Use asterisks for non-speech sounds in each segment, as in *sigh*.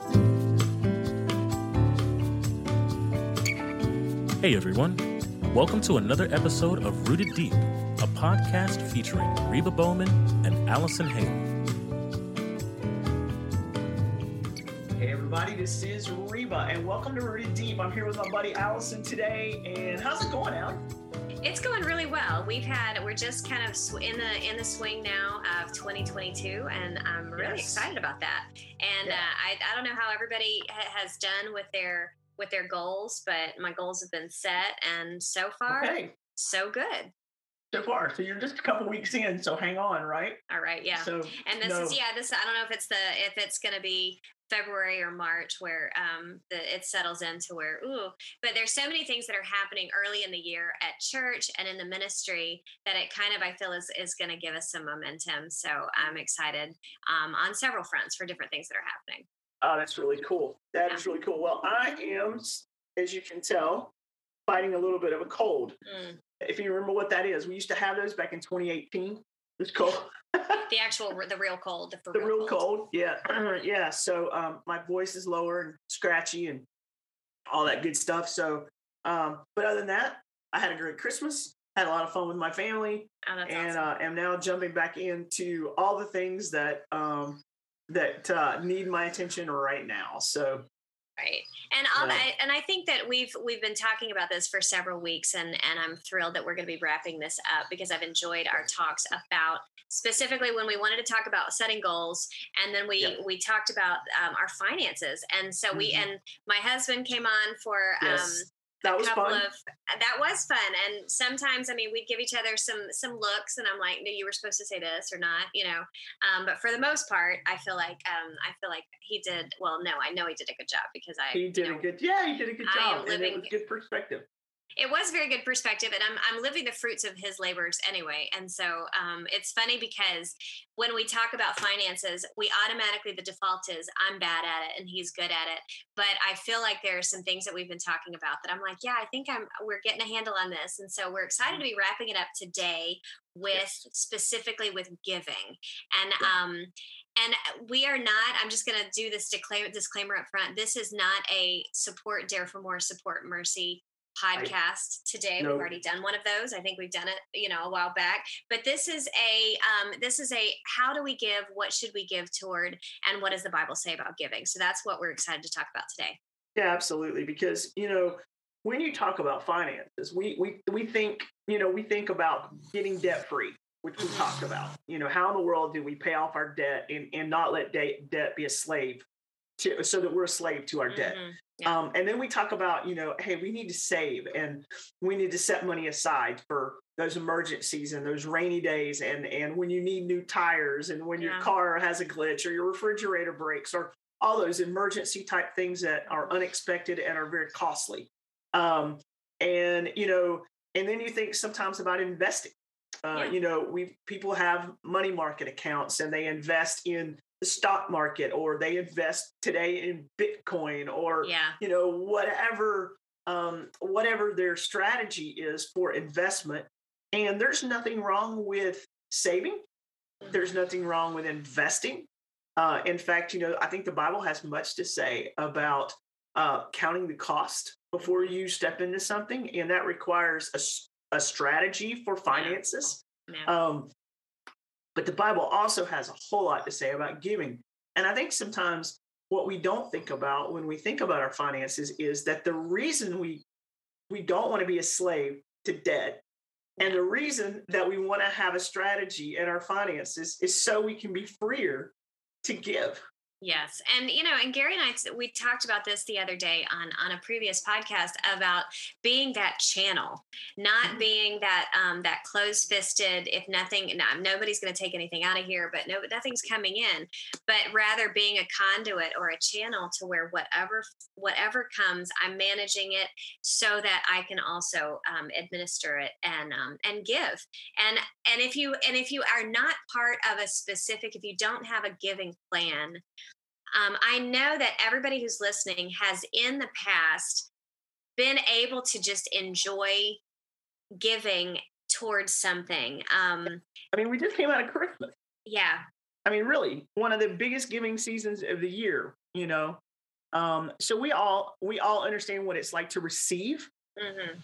Hey everyone, welcome to another episode of Rooted Deep, a podcast featuring Reba Bowman and Allison Hale. Hey everybody, this is Reba, and welcome to Rooted Deep. I'm here with my buddy Allison today, and how's it going, Al? It's going really well. We've had we're just kind of sw- in the in the swing now of 2022, and I'm really Yes. excited about that. And Yeah. uh, I I don't know how everybody ha- has done with their with their goals, but my goals have been set, and so far Okay, so good. so far, so you're just a couple weeks in, so hang on, right? All right, yeah. So, and this no, is yeah, this I don't know if it's the if it's going to be February or March where um the it settles into where ooh, but there's so many things that are happening early in the year at church and in the ministry that it kind of I feel is is going to give us some momentum. So I'm excited um on several fronts for different things that are happening. Oh, that's really cool. That is really cool. Well, I am, as you can tell, fighting a little bit of a cold. Mm. If you remember what that is, we used to have those back in 2018. It's cold. The actual the real cold, the *laughs* the real cold. Yeah, *clears throat* yeah. So um, my voice is lower and scratchy and all that good stuff. So, um, but other than that, I had a great Christmas. Had a lot of fun with my family, Oh, and awesome. uh, am now jumping back into all the things that um, that uh, need my attention right now. So, Right. And all Yeah. that and I think that we've we've been talking about this for several weeks and and I'm thrilled that we're going to be wrapping this up because I've enjoyed our talks about specifically when we wanted to talk about setting goals and then we we talked about um, our finances and so we Mhm. and my husband came on for um yes, that was fun. of that was fun and sometimes i mean we'd give each other some some looks and i'm like no you were supposed to say this or not you know um, but for the most part i feel like um, i feel like he did well no i know he did a good job because i he did you a know, good. Yeah, he did a good I am job, and it was good perspective. It was very good perspective and i'm, I'm living the fruits of his labors anyway. And so um, it's funny because when we talk about finances we automatically the default is i'm bad at it and he's good at it. But i feel like there are some things that we've been talking about that i'm like yeah i think i'm we're getting a handle on this. And so we're excited to be wrapping it up today with Yes. specifically with giving. And um and we are not i'm just going to do this disclaimer disclaimer up front this is not a support dare for more support mercy podcast today No. we've already done one of those i think we've done it you know a while back but this is a um, this is a how do we give what should we give toward and what does the bible say about giving so that's what we're excited to talk about today Yeah, absolutely. Because you know, when you talk about finances, we we we think you know we think about getting debt free, which we talked about. You know, how in the world do we pay off our debt and and not let de- debt be a slave to so that we're a slave to our debt. Yeah. Um, and then we talk about, you know, hey, we need to save and we need to set money aside for those emergencies and those rainy days and and when you need new tires and when your car has a glitch or your refrigerator breaks or all those emergency type things that are unexpected and are very costly. Um, and you know, and then you think sometimes about investing. Uh, Yeah. You know, we people have money market accounts and they invest in the stock market or they invest today in Bitcoin or yeah you know whatever um, whatever their strategy is for investment. And there's nothing wrong with saving. There's nothing wrong with investing. Uh, in fact, you know, I think the Bible has much to say about uh, counting the cost before you step into something, and that requires a, a strategy for finances. yeah. Um, but the Bible also has a whole lot to say about giving. And I think sometimes what we don't think about when we think about our finances is that the reason we we don't want to be a slave to debt and the reason that we want to have a strategy in our finances is so we can be freer to give. Yes, and you know, and Gary and I we talked about this the other day on on a previous podcast about being that channel, not Mhm. being that um, that closed fisted. If nothing, no, nobody's going to take anything out of here, but no, nothing's coming in. But rather being a conduit or a channel to where whatever whatever comes, I'm managing it so that I can also um, administer it and um, and give. And and if you and if you are not part of a specific, if you don't have a giving plan um, I know that everybody who's listening has in the past been able to just enjoy giving towards something. Um, I mean, we just came out of Christmas. yeah, I mean, really, one of the biggest giving seasons of the year, you know. Um, so we all we all understand what it's like to receive hmm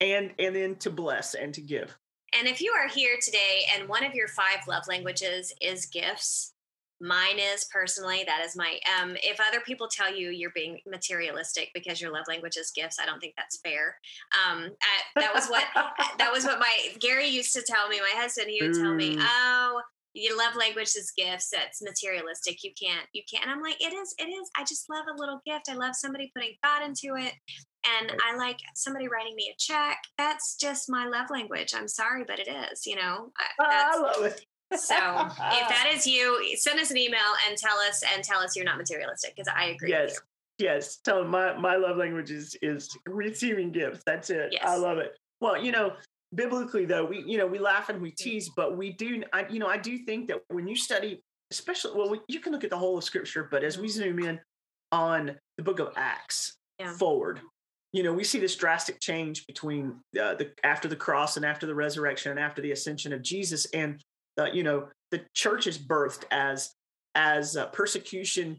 and and then to bless and to give. And if you are here today and one of your five love languages is gifts, mine is personally that is my um if other people tell you you're being materialistic because your love language is gifts i don't think that's fair um I, that was what *laughs* that was what my gary used to tell me my husband he would tell me oh your love language is gifts that's materialistic you can't you can't and i'm like it is it is i just love a little gift i love somebody putting thought into it and Right. i like somebody writing me a check that's just my love language i'm sorry but it is you know I- I love it. So if that is you, send us an email and tell us and tell us you're not materialistic because I agree with yes, yes. Tell them my my love language is is receiving gifts. That's it. Yes. I love it. Well, you know, biblically though, we you know we laugh and we Mm-hmm. tease, but we do. I you know I do think that when you study, especially well, we, you can look at the whole of Scripture, but as we zoom in on the Book of Acts Yeah. forward. You know, we see this drastic change between uh, the after the cross and after the resurrection and after the ascension of Jesus, and uh, you know the church is birthed as as uh, persecution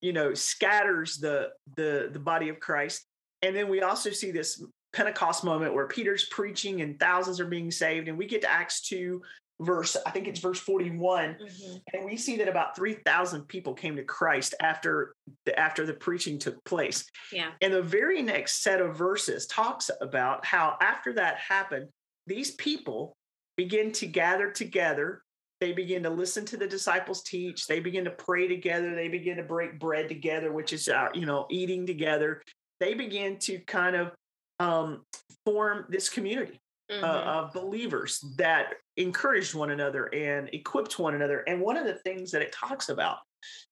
you know scatters the the the body of christ and then we also see this pentecost moment where peter's preaching and thousands are being saved and we get to acts 2 verse i think it's verse 41 you. Mhm. and we see that about 3000 people came to christ after the after the preaching took place Yeah. and the very next set of verses talks about how after that happened, these people begin to gather together. They begin to listen to the disciples teach. They begin to pray together. They begin to break bread together, which is our, you know, eating together. They begin to kind of um, form this community uh, Mhm. of believers that encouraged one another and equipped one another. And one of the things that it talks about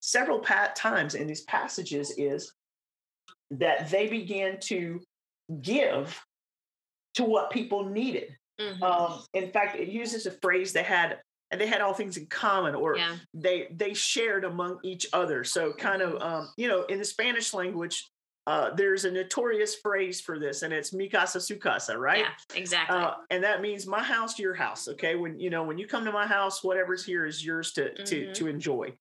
several pat times in these passages is that they began to give to what people needed. Mhm. Um, in fact, it uses a phrase they had, and they had all things in common, or yeah. they they shared among each other. So kind of, um, you know, in the Spanish language, uh, there's a notorious phrase for this, and it's "mi casa su casa," right? Yeah. Exactly. Uh, and that means my house, your house. Okay, when you know when you come to my house, whatever's here is yours to to Mhm. to enjoy.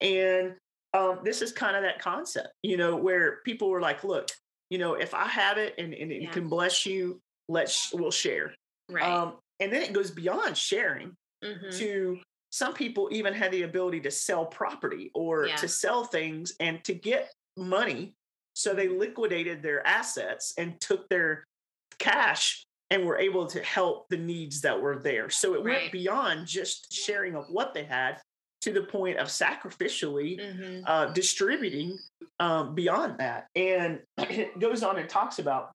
And um, this is kind of that concept, you know, where people were like, "Look, you know, if I have it and, and it Yeah. can bless you, let's we'll share." Right. Um, and then it goes beyond sharing Mhm. to some people even had the ability to sell property or Yeah. to sell things and to get money. So they liquidated their assets and took their cash and were able to help the needs that were there. So it Right. went beyond just sharing of what they had to the point of sacrificially Mhm. uh, distributing um, beyond that. And *clears throat* it goes on and talks about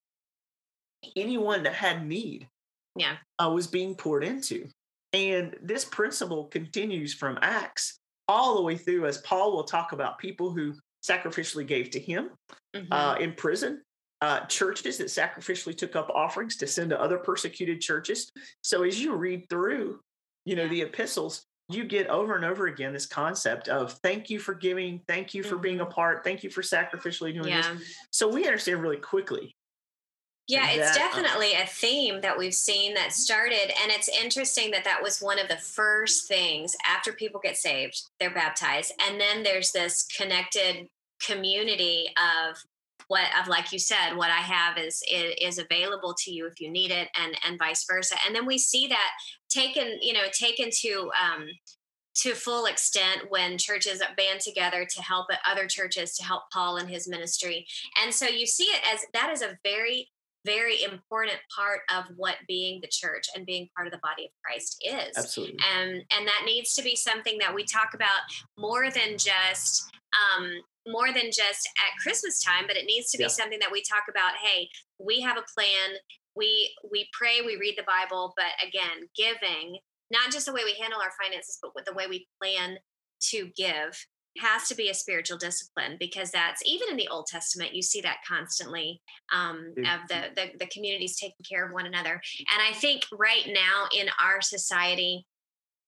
anyone that had need Yeah. I was being poured into. And this principle continues from Acts all the way through, as Paul will talk about people who sacrificially gave to him Mhm. uh, in prison, uh, churches that sacrificially took up offerings to send to other persecuted churches. So as you read through, you know, Yeah. the epistles, you get over and over again this concept of thank you for giving, thank you for being a part, thank you for sacrificially doing yeah. this. So we understand really quickly. Yeah, it's that, definitely a theme that we've seen that started. And it's interesting that that was one of the first things after people get saved, they're baptized. And then there's this connected community of what of like you said what i have is, is is available to you if you need it and and vice versa and then we see that taken you know taken to um to full extent when churches band together to help other churches to help paul in his ministry and so you see it as that is a very very important part of what being the church and being part of the body of Christ is. Absolutely. And and that needs to be something that we talk about more than just um more than just at Christmas time, but it needs to be Yeah. something that we talk about, hey, we have a plan, we we pray, we read the Bible, but again, giving, not just the way we handle our finances, but with the way we plan to give has to be a spiritual discipline because that's even in the Old Testament you see that constantly um, of the, the the communities taking care of one another. And I think right now in our society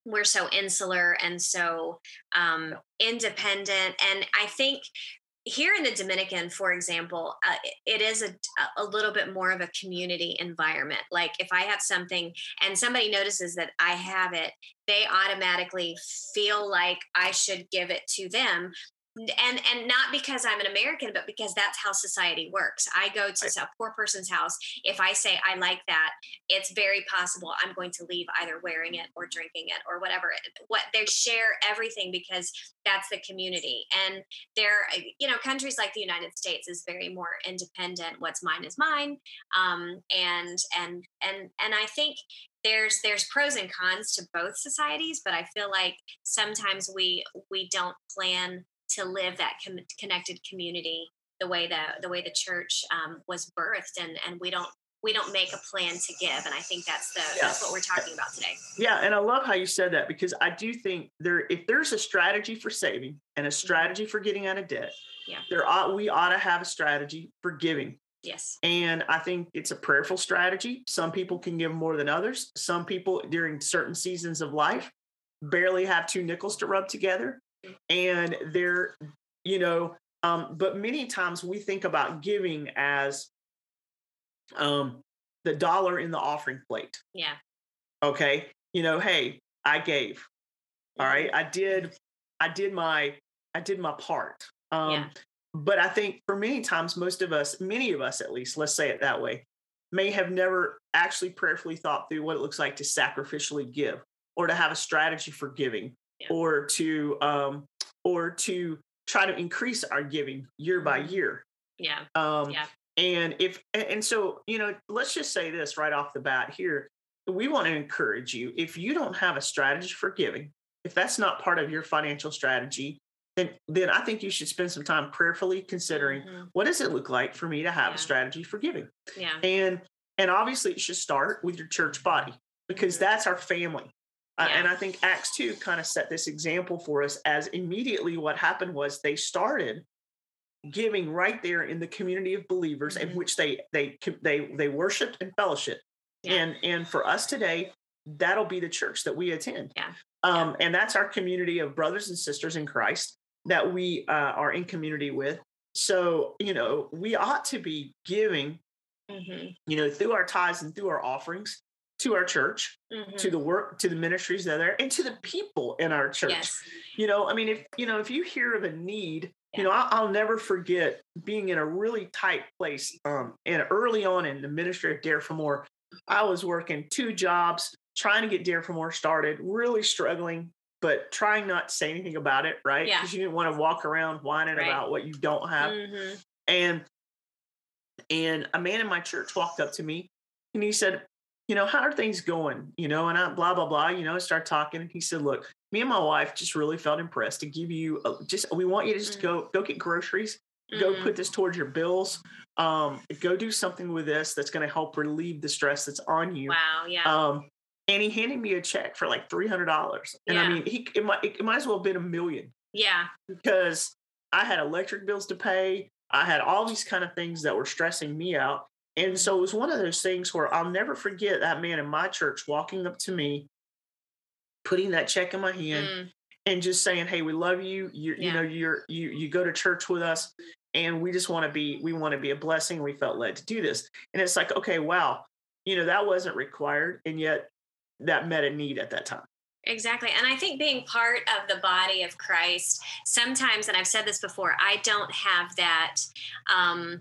we're so insular and so um, independent, and I think here in the Dominican, for example, uh, it is a, a little bit more of a community environment. Like if I have something and somebody notices that I have it, they automatically feel like I should give it to them. And and not because i'm an american but because that's how society works. I go to a poor person's house. If i say i like that it's very possible i'm going to leave either wearing it or drinking it or whatever. What they share everything because that's the community. And there you know countries like the united states is very more independent. What's mine is mine. Um, and and and and i think there's there's pros and cons to both societies but i feel like sometimes we we don't plan to live that com- connected community the way that the way the church um, was birthed and and we don't we don't make a plan to give and i think that's the yeah. that's what we're talking about today. Yeah and i love how you said that because i do think there if there's a strategy for saving and a mm-hmm. strategy for getting out of debt yeah. there ought we ought to have a strategy for giving. Yes. And i think it's a prayerful strategy. Some people can give more than others. Some people during certain seasons of life barely have two nickels to rub together and they're you know um, but many times we think about giving as um, the dollar in the offering plate. Yeah. Okay? You know hey i gave. All right? I did i did my i did my part. Um, yeah. but i think for many times most of us many of us at least let's say it that way may have never actually prayerfully thought through what it looks like to sacrificially give or to have a strategy for giving yeah. or to um, or to try to increase our giving year by mm-hmm. year. Yeah. Um, yeah. And if and so you know, let's just say this right off the bat here. We want to encourage you if you don't have a strategy for giving, if that's not part of your financial strategy, then then I think you should spend some time prayerfully considering mm-hmm. what does it look like for me to have yeah. a strategy for giving. Yeah. And and obviously it should start with your church body because mm-hmm. that's our family. Uh, and I think Acts 2 kind of set this example for us as immediately what happened was they started giving right there in the community of believers mm-hmm. in which they they they they worshiped and fellowship. Yeah. And and for us today, that'll be the church that we attend. Yeah. Um, and that's our community of brothers and sisters in Christ that we uh, are in community with. So, you know, we ought to be giving, mm-hmm. you know, through our tithes and through our offerings to our church, mm-hmm. to the work, to the ministries that are there, and to the people in our church. Yes. You know, I mean, if you know, if you hear of a need, yeah. you know, I'll, I'll, never forget being in a really tight place. Um, and early on in the ministry of Dare for More, I was working two jobs, trying to get Dare for More started, really struggling, but trying not to say anything about it, right? Because yeah. you didn't want to walk around whining right. about what you don't have. Mm-hmm. And and a man in my church walked up to me and he said, you know, how are things going? You know, and I blah blah blah. You know, start talking. And he said, look, me and my wife just really felt impressed to give you a, just. We want you to just mm-hmm. go go get groceries. Mm-hmm. Go put this towards your bills. Um, go do something with this that's going to help relieve the stress that's on you. Wow. Yeah. Um, and he handed me a check for like three hundred dollars, and yeah. I mean, he it might it might as well have been a million. Yeah. Because I had electric bills to pay. I had all these kind of things that were stressing me out. And so it was one of those things where I'll never forget that man in my church walking up to me, putting that check in my hand, mm. and just saying, "Hey, we love you. You, yeah. you know, you're you you go to church with us, and we just want to be we want to be a blessing. We felt led to do this." And it's like, okay, wow, you know, that wasn't required, and yet that met a need at that time. Exactly. And I think being part of the body of Christ, sometimes, and I've said this before, I don't have that um,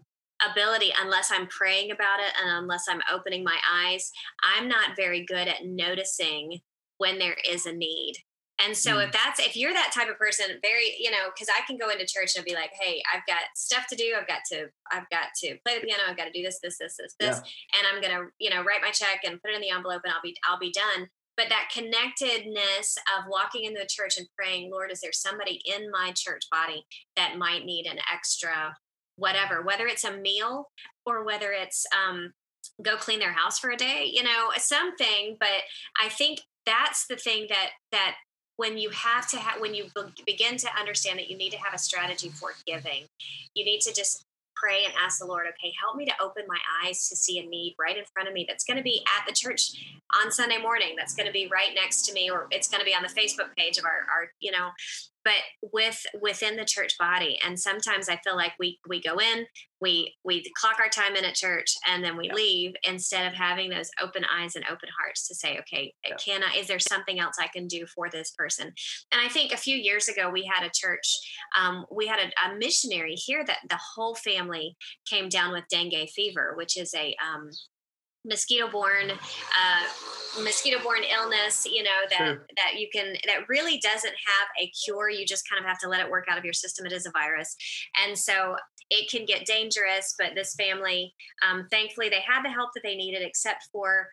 ability unless I'm praying about it and unless I'm opening my eyes. I'm not very good at noticing when there is a need. And so mm. if that's if you're that type of person, very, you know, because I can go into church and be like, hey, I've got stuff to do. I've got to, I've got to play the piano, I've got to do this, this, this, this, this. Yeah. And I'm gonna, you know, write my check and put it in the envelope and I'll be I'll be done. But that connectedness of walking into the church and praying, Lord, is there somebody in my church body that might need an extra whatever, whether it's a meal or whether it's um, go clean their house for a day, you know, something. But I think that's the thing that that when you have to have when you begin to understand that you need to have a strategy for giving, you need to just pray and ask the Lord, okay, help me to open my eyes to see a need right in front of me that's going to be at the church on Sunday morning, that's going to be right next to me, or it's going to be on the Facebook page of our, our you know, but with within the church body and sometimes i feel like we we go in we we clock our time in at church and then we yeah. leave instead of having those open eyes and open hearts to say okay yeah. can i is there something else i can do for this person and i think a few years ago we had a church um, we had a, a, missionary here that the whole family came down with dengue fever which is a um, mosquito borne uh, mosquito borne illness you know that sure. that you can that really doesn't have a cure you just kind of have to let it work out of your system it is a virus and so it can get dangerous but this family um, thankfully they had the help that they needed except for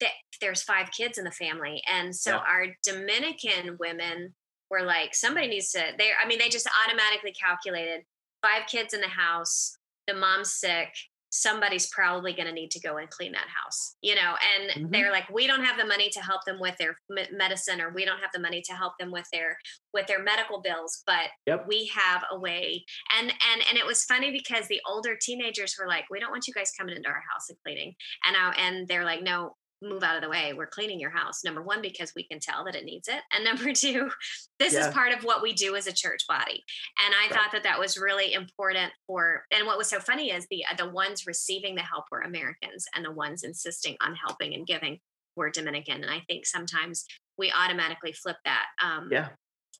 that there's five kids in the family and so yeah. our dominican women were like somebody needs to they i mean they just automatically calculated five kids in the house the mom's sick somebody's probably going to need to go and clean that house you know and mm-hmm. they're like we don't have the money to help them with their medicine or we don't have the money to help them with their with their medical bills but yep. we have a way and and and it was funny because the older teenagers were like we don't want you guys coming into our house and cleaning and I, and they're like no move out of the way. We're cleaning your house. Number one, because we can tell that it needs it. And *laughs* number two, this yeah. is part of what we do as a church body. And I right. thought that that was really important for, and what was so funny is the, the ones receiving the help were Americans and the ones insisting on helping and giving were Dominican. And I think sometimes we automatically flip that. Um, yeah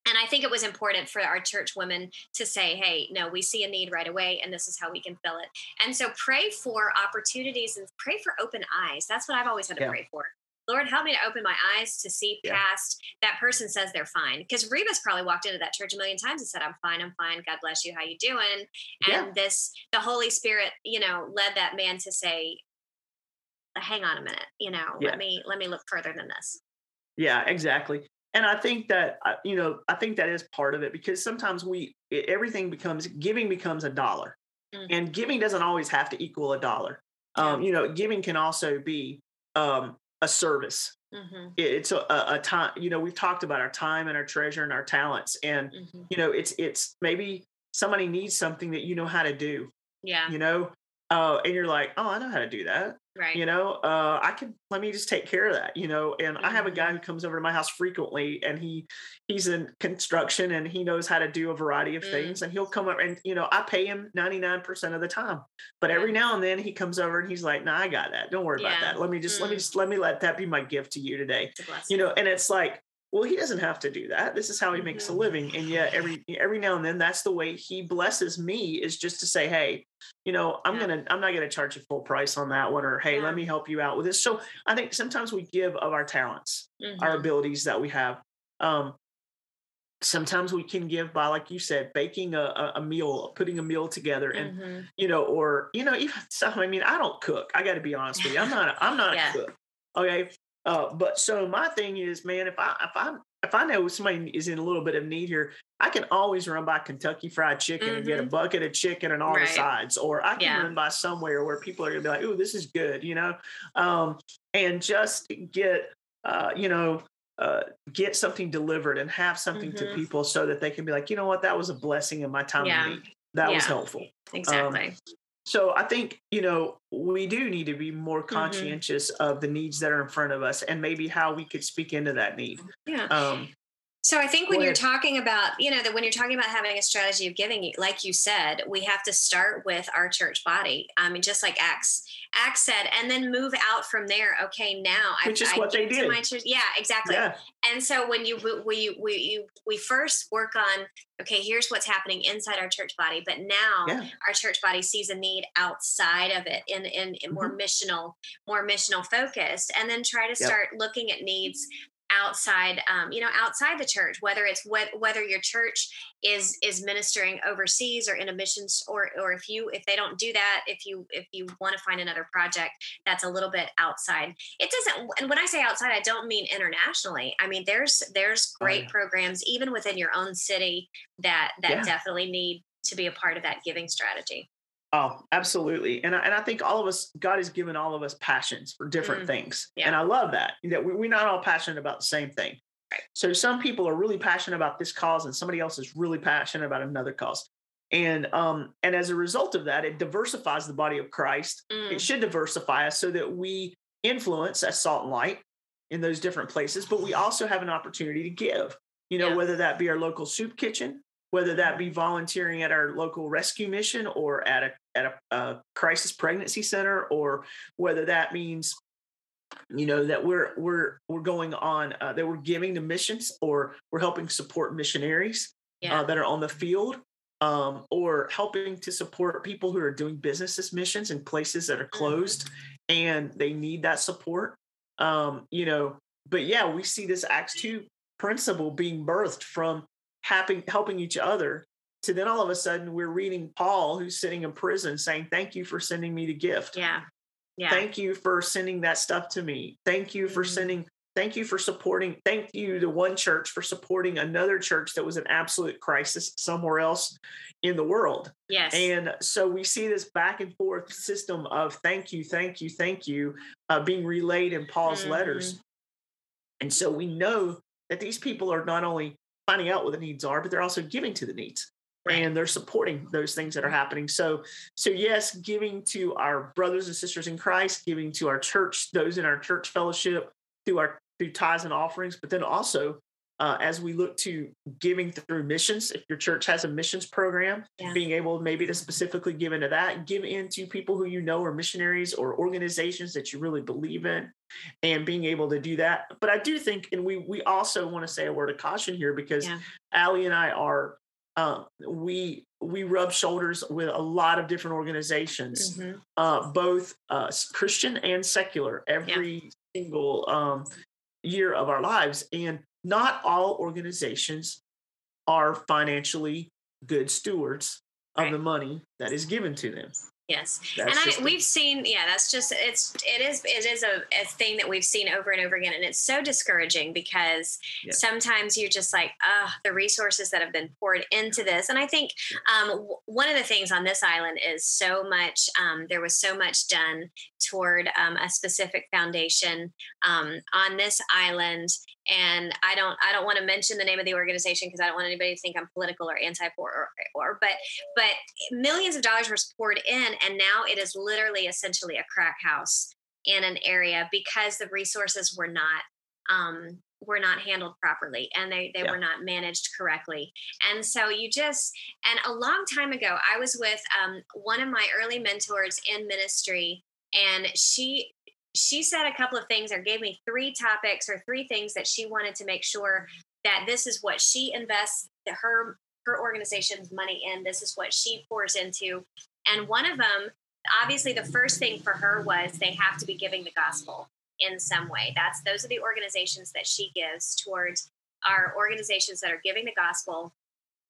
and I think it was important for our church women to say, hey, no, we see a need right away, and this is how we can fill it. And so pray for opportunities and pray for open eyes. That's what I've always had to yeah. pray for. Lord, help me to open my eyes to see yeah. past that person says they're fine. Because Reba's probably walked into that church a million times and said, I'm fine, I'm fine. God bless you. How you doing? And yeah. this, the Holy Spirit, you know, led that man to say, hang on a minute, you know, let me, let me look further than this. Yeah, exactly and i think that uh, you know i think that is part of it because sometimes we everything becomes giving becomes a dollar mm-hmm. and giving doesn't always have to equal a dollar um, you know giving can also be um, a service mm-hmm. it's a, a, time you know we've talked about our time and our treasure and our talents and mm-hmm. you know it's it's maybe somebody needs something that you know how to do yeah you know uh, and you're like oh i know how to do that Right. You know, uh, I can let me just take care of that. You know, and mm-hmm. I have a guy mm-hmm. who comes over to my house frequently, and he he's in construction and he knows how to do a variety of mm. things. And he'll come up and you know I pay him ninety nine percent of the time, but every now and then he comes over and he's like, "No, nah, I got that. Don't worry yeah. about that. Let me just mm. let me mm. just let me let that be my gift to you today." You know, and it's like well he doesn't have to do that this is how he makes a mm-hmm. living and yet every every now and then that's the way he blesses me is just to say hey you know i'm yeah. gonna i'm not gonna charge you full price on that one or hey yeah. let me help you out with this so i think sometimes we give of our talents mm-hmm. our abilities that we have um sometimes we can give by like you said baking a, a meal putting a meal together and mm-hmm. you know or you know even so i mean i don't cook i got to be honest with you i'm not a, i'm not *laughs* yeah. a cook okay uh, but so my thing is, man, if I if I if I know somebody is in a little bit of need here, I can always run by Kentucky Fried Chicken mm-hmm. and get a mm-hmm. bucket of chicken and all right. the sides, or I can yeah. run by somewhere where people are gonna be like, "Ooh, this is good," you know, um, and just get uh, you know uh, get something delivered and have something mm-hmm. to people so that they can be like, you know what, that was a blessing in my time yeah. of need. That yeah. was helpful. Exactly. Um, so I think, you know, we do need to be more mm-hmm. conscientious mm-hmm. of the needs that are in front of us and maybe how we could speak into that need. Yeah. Um, so I think when you're talking about, you know, that when you're talking about having a strategy of giving, like you said, we have to start with our church body. I mean, just like Acts, Acts said, and then move out from there. Okay, now which I, is I what they did. My church. Yeah, exactly. Yeah. And so when you we we we first work on okay, here's what's happening inside our church body, but now yeah. our church body sees a need outside of it in in, in mm-hmm. more missional, more missional focused, and then try to start yep. looking at needs outside um, you know outside the church whether it's wh- whether your church is is ministering overseas or in a missions or or if you if they don't do that if you if you want to find another project that's a little bit outside it doesn't and when i say outside i don't mean internationally i mean there's there's oh, great oh, yeah. programs even within your own city that that yeah. definitely need to be a part of that giving strategy Oh, absolutely. And I, and I think all of us, God has given all of us passions for different mm, things. Yeah. And I love that, that we, we're not all passionate about the same thing. Right. So some people are really passionate about this cause and somebody else is really passionate about another cause. And um, and as a result of that, it diversifies the body of Christ. Mm. It should diversify us so that we influence as salt and light in those different places, but we also have an opportunity to give. You know, Yeah. whether that be our local soup kitchen, whether that be volunteering at our local rescue mission or at a at a, a crisis pregnancy center, or whether that means you know that we're we're we're going on uh, that we're giving to missions or we're helping support missionaries Yeah. uh, that are on the field um, or helping to support people who are doing business as missions in places that are Mm-hmm. closed and they need that support um, you know but yeah we see this acts 2 principle being birthed from helping helping each other to then all of a sudden we're reading paul who's sitting in prison saying thank you for sending me the gift yeah. Yeah. thank you for sending that stuff to me thank you for Mhm. sending thank you for supporting thank you to one church for supporting another church that was an absolute crisis somewhere else in the world yes. and so we see this back and forth system of thank you thank you thank you uh, being relayed in paul's letters Mm-hmm. and so we know that these people are not only finding out what the needs are but they're also giving to the needs and they're supporting those things that are happening. So so yes giving to our brothers and sisters in christ giving to our church those in our church fellowship through our through tithes and offerings but then also uh, as we look to giving through missions if your church has a missions program Yeah. being able maybe to specifically give into that give into people who you know are missionaries or organizations that you really believe in and being able to do that but i do think and we we also want to say a word of caution here because Yeah. Allie and I are um, we we rub shoulders with a lot of different organizations, Mhm. uh, both uh, Christian and secular, every single um, year of our lives, and not all organizations are financially good stewards of Right. the money that is given to them. Yes. That's and I, we've seen, yeah, that's just it's it is it is a, a thing that we've seen over and over again, and it's so discouraging because Yeah. sometimes you're just like, ah, the resources that have been poured into this, and I think um, one of the things on this island is so much. Um, there was so much done toward um, a specific foundation um, on this island, and I don't I don't want to mention the name of the organization because I don't want anybody to think I'm political or anti or, or or but but millions of dollars were poured in and now it is literally essentially a crack house in an area because the resources were not um, were not handled properly and they, they Yeah. were not managed correctly and so you just and a long time ago i was with um, one of my early mentors in ministry and she she said a couple of things or gave me three topics or three things that she wanted to make sure that this is what she invests her her organization's money in. This is what she pours into. And one of them obviously the first thing for her was they have to be giving the gospel in some way. That's those are the organizations that she gives towards our organizations that are giving the gospel.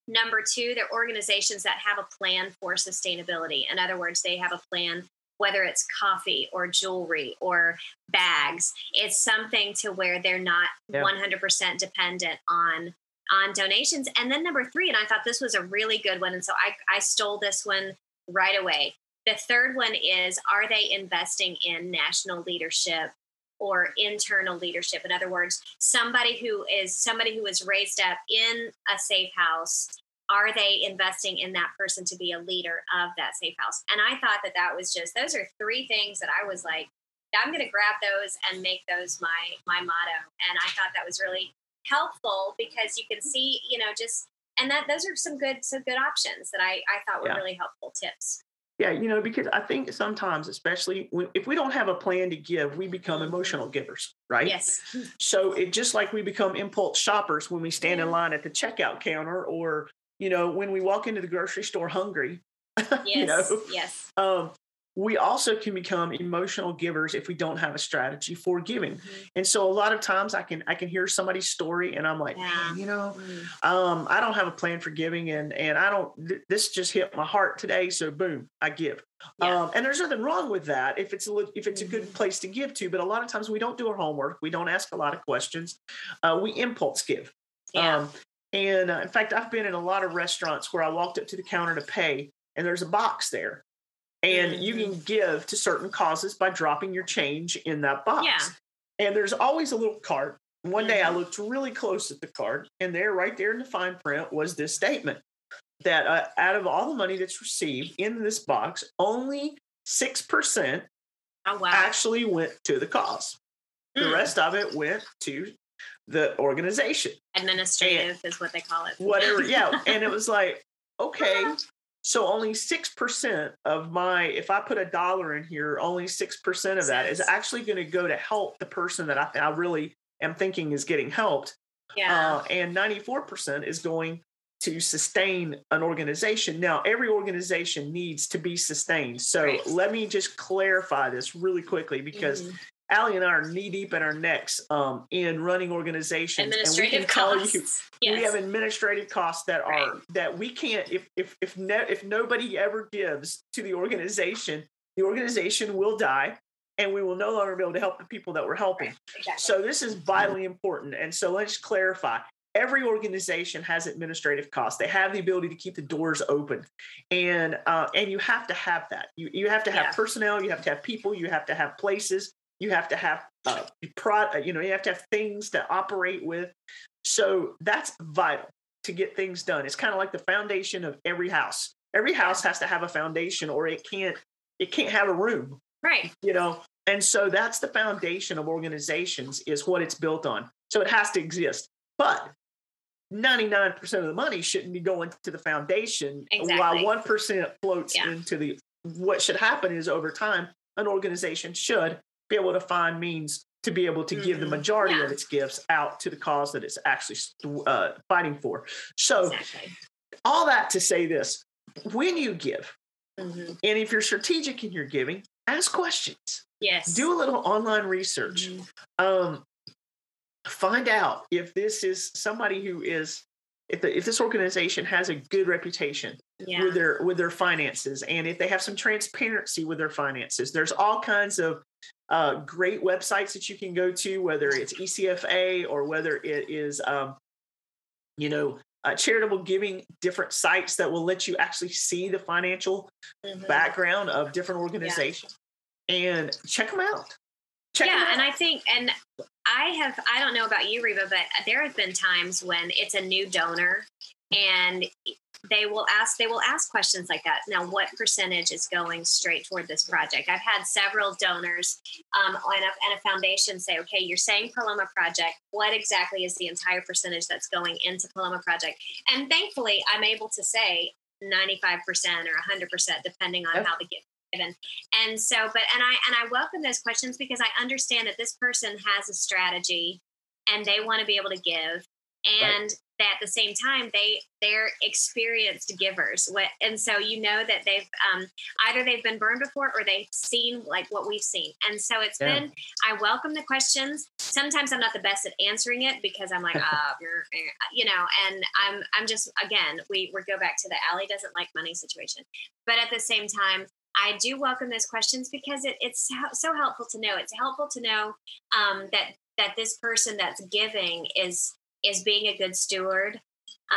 Number two they're organizations that have a plan for sustainability. In other words they have a plan whether it's coffee or jewelry or bags it's something to where they're not Yeah. 100% dependent on on donations. And then number three and i thought this was a really good one and so i i stole this one right away. The third one is are they investing in national leadership or internal leadership? In other words somebody who is somebody who is raised up in a safe house are they investing in that person to be a leader of that safe house? And i thought that that was just those are three things that i was like i'm going to grab those and make those my my motto. And i thought that was really helpful because you can see you know just and that those are some good some good options that i i thought were Yeah. really helpful tips. Yeah, you know, because I think sometimes, especially when, if we don't have a plan to give, we become emotional givers, right? yes. So it just like we become impulse shoppers when we stand in line at the checkout counter, or you know, when we walk into the grocery store hungry. *laughs* you know, yes yes um, we also can become emotional givers if we don't have a strategy for giving. Mhm. And so a lot of times I can I can hear somebody's story and I'm like, Yeah. you know, Mm. um, I don't have a plan for giving and and I don't th- this just hit my heart today, so boom, I give. Yeah. Um, and there's nothing wrong with that if it's a if it's a good Mhm. place to give to, but a lot of times we don't do our homework, we don't ask a lot of questions, uh, we impulse give. yeah Um, and uh, in fact, I've been in a lot of restaurants where I walked up to the counter to pay, and there's a box there, and you Mm-hmm. can give to certain causes by dropping your change in that box. Yeah. And there's always a little card. One day I Mhm. looked really close at the card, and there, right there in the fine print, was this statement that uh, out of all the money that's received in this box, only six percent oh wow actually went to the cause. The Mm. rest of it went to the organization. Administrative and is what they call it. *laughs* Whatever. Yeah. and it was like, okay, *laughs* so only 6% of my, if I put a dollar in here, only 6% of that is actually going to go to help the person that I, I really am thinking is getting helped. Yeah. Uh, and 94% is going to sustain an organization. Now, every organization needs to be sustained. So right. let me just clarify this really quickly because mm-hmm. Allie and I are knee deep in our necks um, in running organizations, and we can tell costs. you yes. we have administrative costs that right. are that we can't. If if if no, if nobody ever gives to the organization, the organization will die, and we will no longer be able to help the people that we're helping. Right. Exactly. So this is vitally important. And so let's clarify. Every organization has administrative costs. They have the ability to keep the doors open, and uh, and you have to have that. You you have to have yeah. personnel. You have to have people. You have to have places you have to have uh, pro, you know you have to have things to operate with. So that's vital to get things done. It's kind of like the foundation of every house. Every house has to have a foundation or it can't it can't have a room right. you know? And so that's the foundation of organizations is what it's built on. So it has to exist. But 99% of the money shouldn't be going to the foundation exactly. while 1% floats yeah. into the what should happen is over time an organization should be able to find means to be able to mm-hmm. give the mm-hmm. majority yeah. of its gifts out to the cause that it's actually uh, fighting for. So, exactly. all that to say this when you give, mm-hmm. and if you're strategic in your giving, ask questions. Yes. Do a little online research. Mm-hmm. Um, find out if this is somebody who is if, the, if this organization has a good reputation yeah. with their with their finances and if they have some transparency with their finances there's all kinds of uh, great websites that you can go to, whether it's ECFA or whether it is, um, you know, uh, charitable giving, different sites that will let you actually see the financial mm-hmm. background of different organizations yeah. and check them out. Check yeah, them out. and I think, and I have, I don't know about you, Reba, but there have been times when it's a new donor and they will ask they will ask questions like that. Now what percentage is going straight toward this project? I've had several donors um, and, a, and a foundation say okay you're saying paloma project. What exactly is the entire percentage that's going into paloma project? And thankfully i'm able to say 95% or 100% depending on yep. how the gift given. And so but and i and i welcome those questions because i understand that this person has a strategy and they want to be able to give. And right at the same time they they're experienced givers what and so you know that they've um, either they've been burned before or they've seen like what we've seen and so it's yeah. been i welcome the questions sometimes i'm not the best at answering it because i'm like *laughs* uh, you know and i'm i'm just again we we go back to the Allie doesn't like money situation but at the same time I do welcome those questions because it, it's so helpful to know. It's helpful to know um, that that this person that's giving is is being a good steward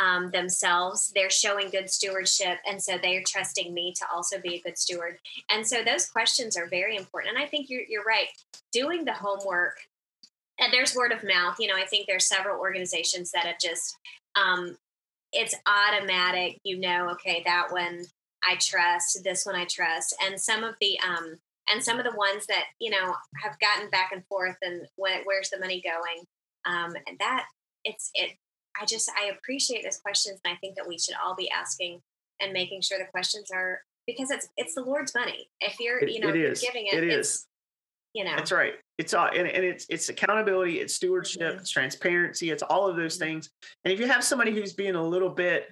um, themselves. They're showing good stewardship. And so they're trusting me to also be a good steward. And so those questions are very important. And I think you're, you're right. Doing the homework, and there's word of mouth. You know, I think there's several organizations that have just, um, it's automatic, you know, okay, that one I trust, this one I trust. And some of the, um, and some of the ones that you know have gotten back and forth and where's the money going um, and that it's it i just i appreciate those questions and i think that we should all be asking and making sure the questions are because it's it's the lord's money if you're you know it is. giving it it is you know that's right it's all and, and it's it's accountability it's stewardship mm-hmm. it's transparency it's all of those mm-hmm. things and if you have somebody who's being a little bit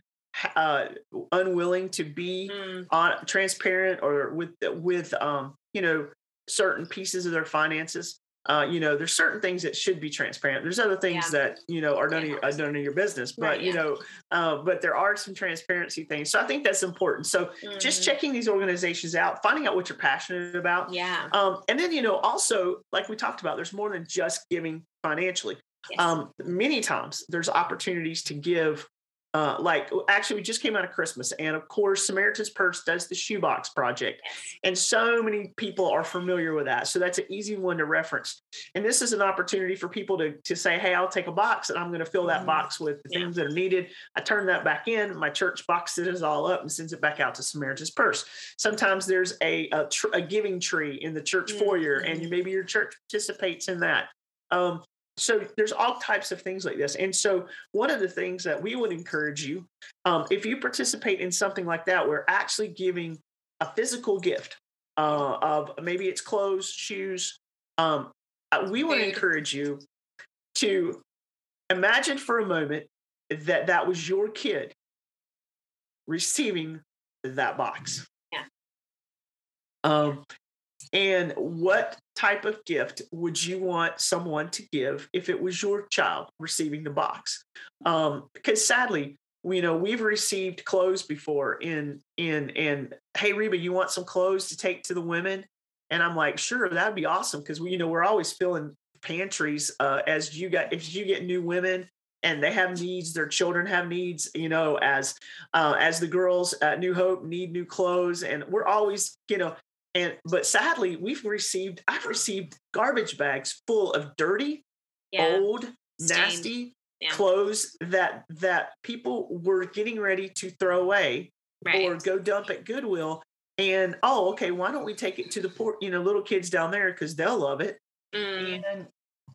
uh unwilling to be mm. on transparent or with with um you know certain pieces of their finances uh, you know, there's certain things that should be transparent. There's other things yeah. that you know are none, yeah. of, your, none of your business, but right, you yeah. know, uh, but there are some transparency things. So I think that's important. So mm-hmm. just checking these organizations out, finding out what you're passionate about, yeah, um, and then you know, also like we talked about, there's more than just giving financially. Yes. Um, many times there's opportunities to give uh, like actually we just came out of christmas and of course samaritan's purse does the shoebox project and so many people are familiar with that so that's an easy one to reference and this is an opportunity for people to, to say hey i'll take a box and i'm going to fill that mm-hmm. box with the yeah. things that are needed i turn that back in my church boxes it all up and sends it back out to samaritan's purse sometimes there's a a, tr- a giving tree in the church mm-hmm. foyer and you, maybe your church participates in that um, so there's all types of things like this. And so one of the things that we would encourage you, um, if you participate in something like that, we're actually giving a physical gift uh, of maybe it's clothes, shoes. Um, uh, we would encourage you to imagine for a moment that that was your kid receiving that box. Yeah. Um, and what type of gift would you want someone to give if it was your child receiving the box? Um, because sadly, you know, we've received clothes before in in and hey Reba, you want some clothes to take to the women? And I'm like, sure, that'd be awesome because we, you know, we're always filling pantries uh, as you get if you get new women and they have needs their children have needs you know as uh, as the girls at new hope need new clothes and we're always you know and but sadly, we've received I've received garbage bags full of dirty, yeah. old, Stained. nasty yeah. clothes that that people were getting ready to throw away right. or go dump at Goodwill. And oh, okay, why don't we take it to the poor, you know, little kids down there because they'll love it. Mm. And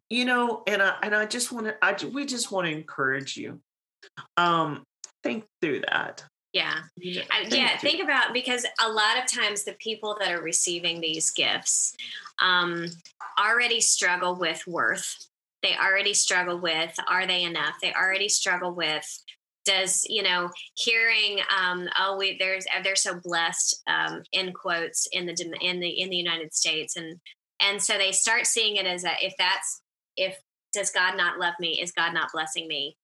you know, and I and I just want to, I we just want to encourage you. Um, think through that. Yeah. Yeah. yeah. Think about because a lot of times the people that are receiving these gifts um, already struggle with worth. They already struggle with are they enough? They already struggle with does you know hearing um, oh we there's uh, they're so blessed um, in quotes in the in the in the United States and and so they start seeing it as a if that's if does God not love me is God not blessing me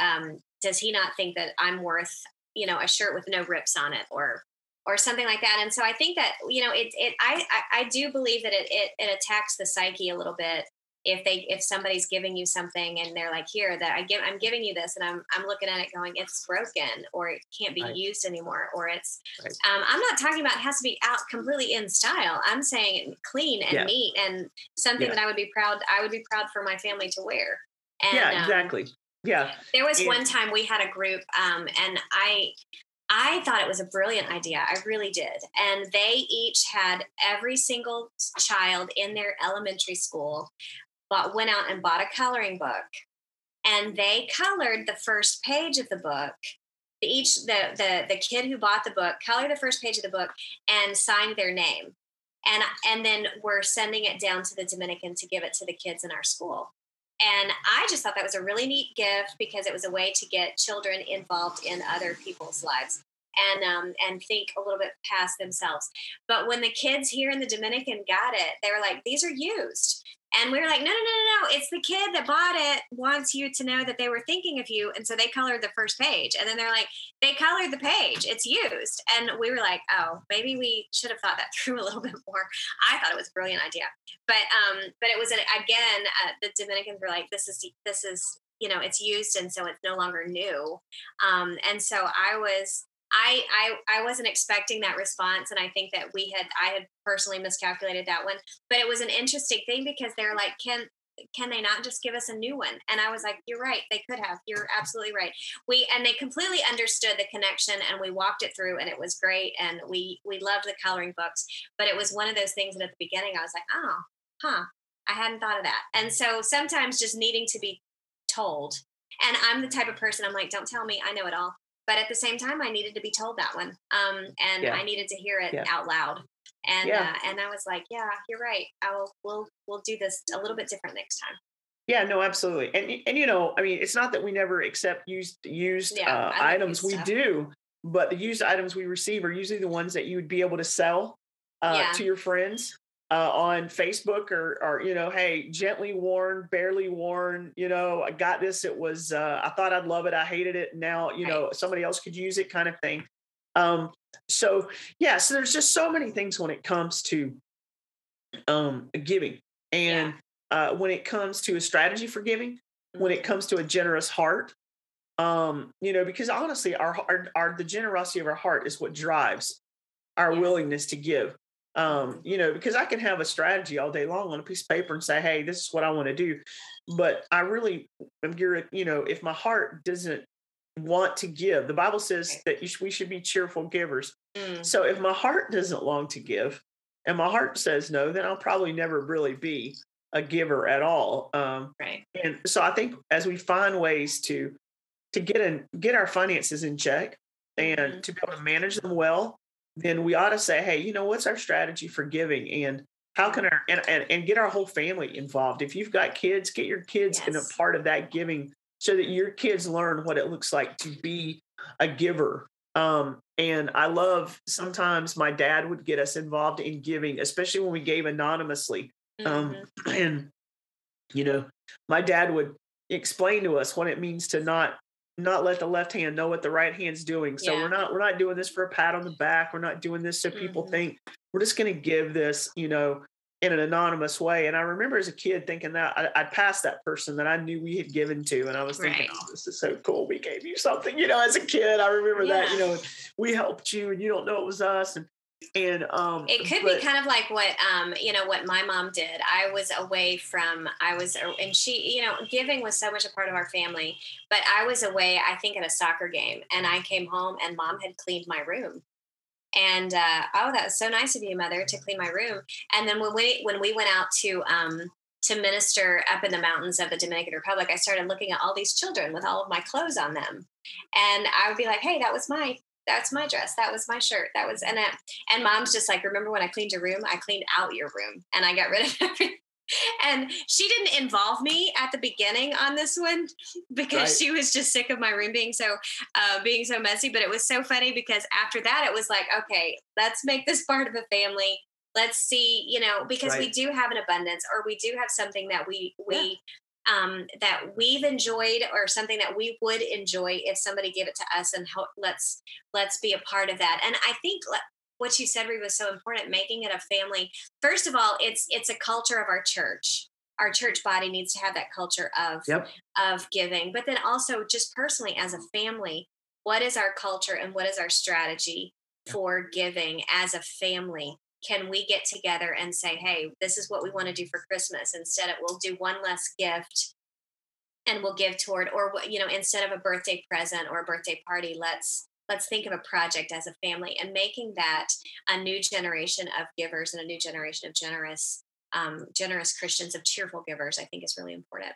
um, does he not think that I'm worth you know a shirt with no rips on it or or something like that and so i think that you know it, it I, I do believe that it, it it attacks the psyche a little bit if they if somebody's giving you something and they're like here that i give i'm giving you this and i'm i'm looking at it going it's broken or it can't be right. used anymore or it's right. um, i'm not talking about it has to be out completely in style i'm saying clean and yeah. neat and something yeah. that i would be proud i would be proud for my family to wear and, yeah exactly um, yeah. There was one time we had a group, um, and I I thought it was a brilliant idea. I really did. And they each had every single child in their elementary school but went out and bought a coloring book. And they colored the first page of the book. Each the the the kid who bought the book colored the first page of the book and signed their name. And and then we're sending it down to the Dominican to give it to the kids in our school. And I just thought that was a really neat gift because it was a way to get children involved in other people's lives and um, and think a little bit past themselves. But when the kids here in the Dominican got it, they were like, "These are used." And we were like, no, no, no, no, no. It's the kid that bought it wants you to know that they were thinking of you. And so they colored the first page. And then they're like, they colored the page. It's used. And we were like, oh, maybe we should have thought that *laughs* through a little bit more. I thought it was a brilliant idea. But um, but it was an, again, uh, the Dominicans were like, this is this is you know it's used and so it's no longer new um, and so i was I, I I wasn't expecting that response, and I think that we had I had personally miscalculated that one. But it was an interesting thing because they're like, can can they not just give us a new one? And I was like, you're right, they could have. You're absolutely right. We and they completely understood the connection, and we walked it through, and it was great. And we we loved the coloring books, but it was one of those things that at the beginning I was like, oh, huh, I hadn't thought of that. And so sometimes just needing to be told. And I'm the type of person I'm like, don't tell me, I know it all but at the same time i needed to be told that one um, and yeah. i needed to hear it yeah. out loud. And yeah. uh, and i was like yeah you're right. I'll we'll we'll do this a little bit different next time. Yeah no absolutely. And and you know i mean it's not that we never accept used used yeah, uh, items. we do but the used items we receive are usually the ones that you would be able to sell uh, to your friends uh, on Facebook or, or, you know, hey, gently worn, barely worn, you know, I got this. It was, uh, I thought I'd love it. I hated it. Now, you know, somebody else could use it kind of thing. Um, so yeah, so there's just so many things when it comes to um, giving and yeah. uh, when it comes to a strategy for giving, when it mm-hmm. comes to a generous heart, um, you know, because honestly, our, our, our, the generosity of our heart is what drives our yeah. willingness to give. Um, you know, because I can have a strategy all day long on a piece of paper and say, hey, this is what I want to do. But I really am geared, you know, if my heart doesn't want to give, the Bible says that sh- we should be cheerful givers. Mm. So if my heart doesn't long to give and my heart says no, then I'll probably never really be a giver at all. Um, right. and so I think as we find ways to to get in get our finances in check and Mhm. to be able to manage them well, then we ought to say, hey, you know, what's our strategy for giving and how can our and, and, and get our whole family involved. If you've got kids, get your kids in a part of that giving so that your kids learn what it looks like to be a giver. Um, and I love sometimes my dad would get us involved in giving, especially when we gave anonymously. Um, Mhm. *clears throat* and you know, my dad would explain to us what it means to not not let the left hand know what the right hand's doing. So Yeah. we're not we're not doing this for a pat on the back. We're not doing this so people Mhm. think we're just going to give this, you know, in an anonymous way. And I remember as a kid thinking that I, I'd pass that person that I knew we had given to, and I was thinking, Right. "Oh, this is so cool. We gave you something." You know, as a kid, I remember that. You know, we helped you, and you don't know it was us. And and um, It could but- be kind of like what um, you know what my mom did. I was away from I was and she you know giving was so much a part of our family, but I was away I think at a soccer game and I came home and mom had cleaned my room. And uh, oh, that was so nice of you, mother, to clean my room. And then when we when we went out to um, to minister up in the mountains of the Dominican Republic, I started looking at all these children with all of my clothes on them, and I would be like, "Hey, that was my that's my dress. That was my shirt. That was and it, and mom's just like, remember when I cleaned your room? I cleaned out your room and I got rid of *laughs* everything. And she didn't involve me at the beginning on this one because Right. she was just sick of my room being so uh, being so messy. But it was so funny because after that, it was like, okay, let's make this *laughs* part of a family. Let's see, you know, because we do have an abundance, or we do have something that we we um, that we've enjoyed, or something that we would enjoy if somebody gave it to us, and help, let's let's be a part of that. And I think what you said, Reed, was so important. Making it a family. First of all, it's it's a culture of our church. Our church body needs to have that culture of Yep. of giving, but then also just personally as a family, what is our culture and what is our strategy for giving as a family? Can we get together and say, hey, this is what we want to do for Christmas? Instead, of we'll do one less gift and we'll give toward, or you know, instead of a birthday present or a birthday party, let's let's think of a project as a family and making that a new generation of givers and a new generation of generous um, generous christians of cheerful givers i think is really important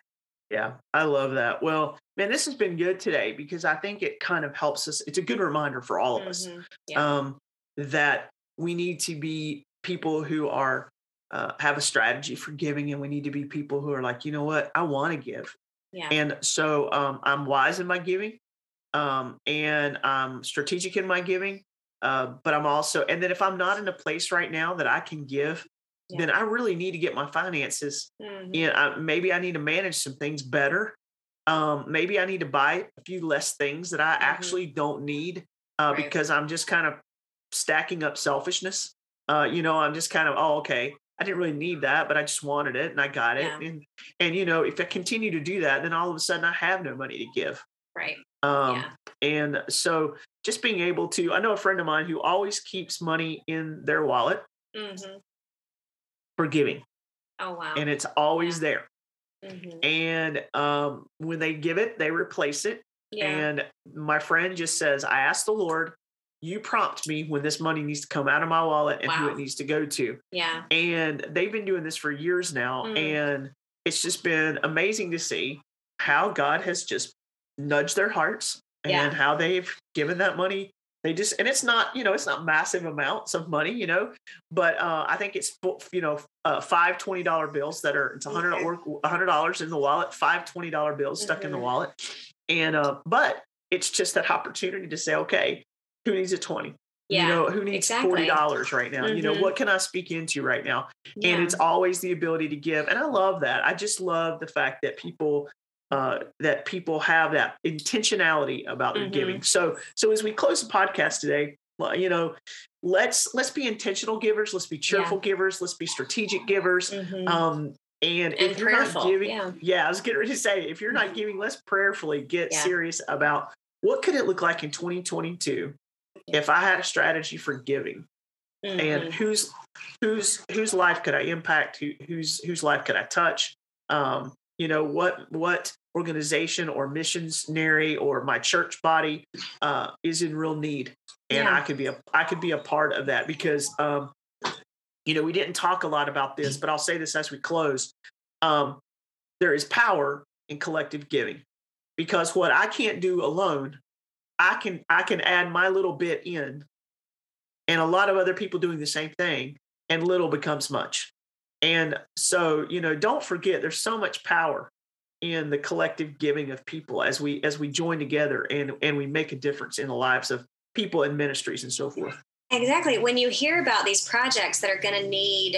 Yeah, I love that. Well, man, this has been good today because I think it kind of helps us. It's a good reminder for all of us Mhm. Yeah. um, that we need to be people who are uh, have a strategy for giving, and we need to be people who are like, you know what, I want to give, yeah and so um, I'm wise in my giving, um, and I'm strategic in my giving. Uh, but I'm also, and then if I'm not in a place right now that I can give, then I really need to get my finances Mhm. you I, maybe I need to manage some things better. Um, maybe I need to buy a few less things that I Mhm. actually don't need uh, Right. because I'm just kind of stacking up selfishness. Uh, you know, I'm just kind of, oh, okay, I didn't really need that, but I just wanted it and I got it. Yeah. And and you know, if I continue to do that, then all of a sudden I have no money to give. right Um, yeah And so just being able to, I know a friend of mine who always keeps money in their wallet hmm for giving, oh wow and it's always there. hmm and um, when they give it, they replace it. yeah And my friend just says, "I asked the Lord, you prompt me when this money needs to come out of my wallet and who it needs to go to." yeah And they've been doing this for years now, Mm. and it's just been amazing to see how God has just nudged their hearts and Yeah. how they've given that money. They just and it's not you know it's not massive amounts of money you know, but uh, I think it's you know uh, five twenty dollar bills that are it's a hundred Okay. or a hundred dollars in the wallet, five twenty dollar bills stuck in the Mhm. wallet, and uh, but it's just that opportunity to say okay, who needs a twenty? yeah You know who needs $40 right now? You know Mhm. what can I speak into right now? yeah. and it's always the ability to give and i love that i just love the fact that people uh, that people have that intentionality about Mhm. giving so so as we close the podcast today you know let's let's be intentional givers let's be cheerful givers let's be strategic givers Mhm. um and, if And you're not giving yeah. yeah i was getting ready to say if you're not giving let's prayerfully get Yeah. serious about what could it look like in 2022 Yeah. If i had a strategy for giving Mhm. and whose whose whose life could I impact? Who, whose whose life could I touch? Um, you know what what organization or missionary or my church body uh, is in real need, and Yeah. I could be a I could be a part of that because um, you know we didn't talk a lot about this, but I'll say this as we close. um, there is power in collective giving because what I can't do alone, I can I can add my little bit in, and a lot of other people doing the same thing, and little becomes much. And so, you know, don't forget there's so much power in the collective giving of people as we as we join together and and we make a difference in the lives of people and ministries and so forth. Exactly. When you hear about these projects that are going to need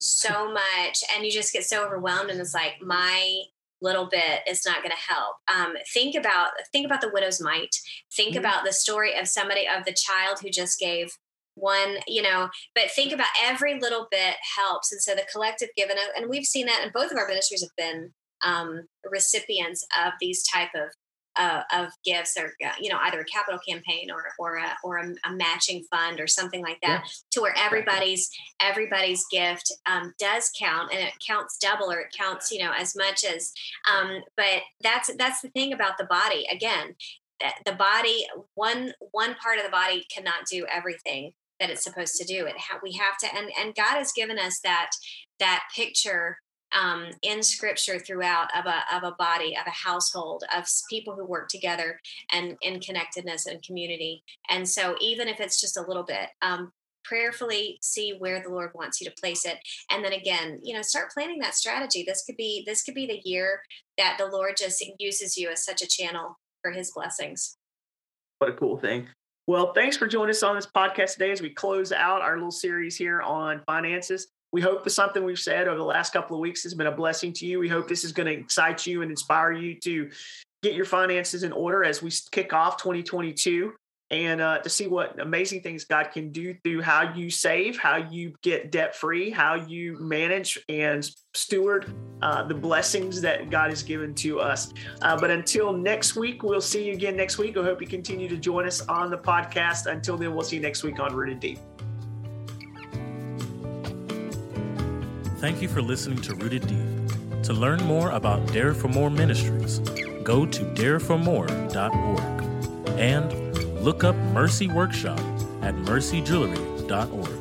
so much and you just get so overwhelmed and it's like my little bit is not going to help. Um, think about think about the widow's mite. Think mm-hmm. about the story of somebody of the child who just gave one you know but think about every little bit helps. And so the collective given and we've seen that and both of our ministries have been um, recipients of these type of uh, of gifts or uh, you know either a capital campaign or or a, or a, a matching fund or something like that yeah. to where everybody's everybody's gift um, does count and it counts double or it counts you know as much as um, but that's that's the thing about the body. Again the body one one part of the body cannot do everything that it's supposed to do. It ha- we have to and and god has given us that that picture um, in scripture throughout of a, of a body of a household of people who work together and in connectedness and community. And so even if it's just a little bit um, prayerfully see where the lord wants you to place it. And then again you know start planning that strategy. This could be this could be the year that the lord just uses you as such a channel for his blessings. What a cool thing. Well thanks for joining us on this podcast today as we close out our little series here on finances we hope that something we've said over the last couple of weeks has been a blessing to you. We hope this is going to excite you and inspire you to get your finances in order as we kick off 2022 and uh, to see what amazing things God can do through how you save, how you get debt free, how you manage and steward uh, the blessings that God has given to us. Uh, but until next week, we'll see you again next week. I hope you continue to join us on the podcast. Until then, we'll see you next week on Rooted Deep. Thank you for listening to Rooted Deep. To learn more about Dare for More Ministries, go to dareformore.org and look up Mercy Workshop at mercyjewelry.org.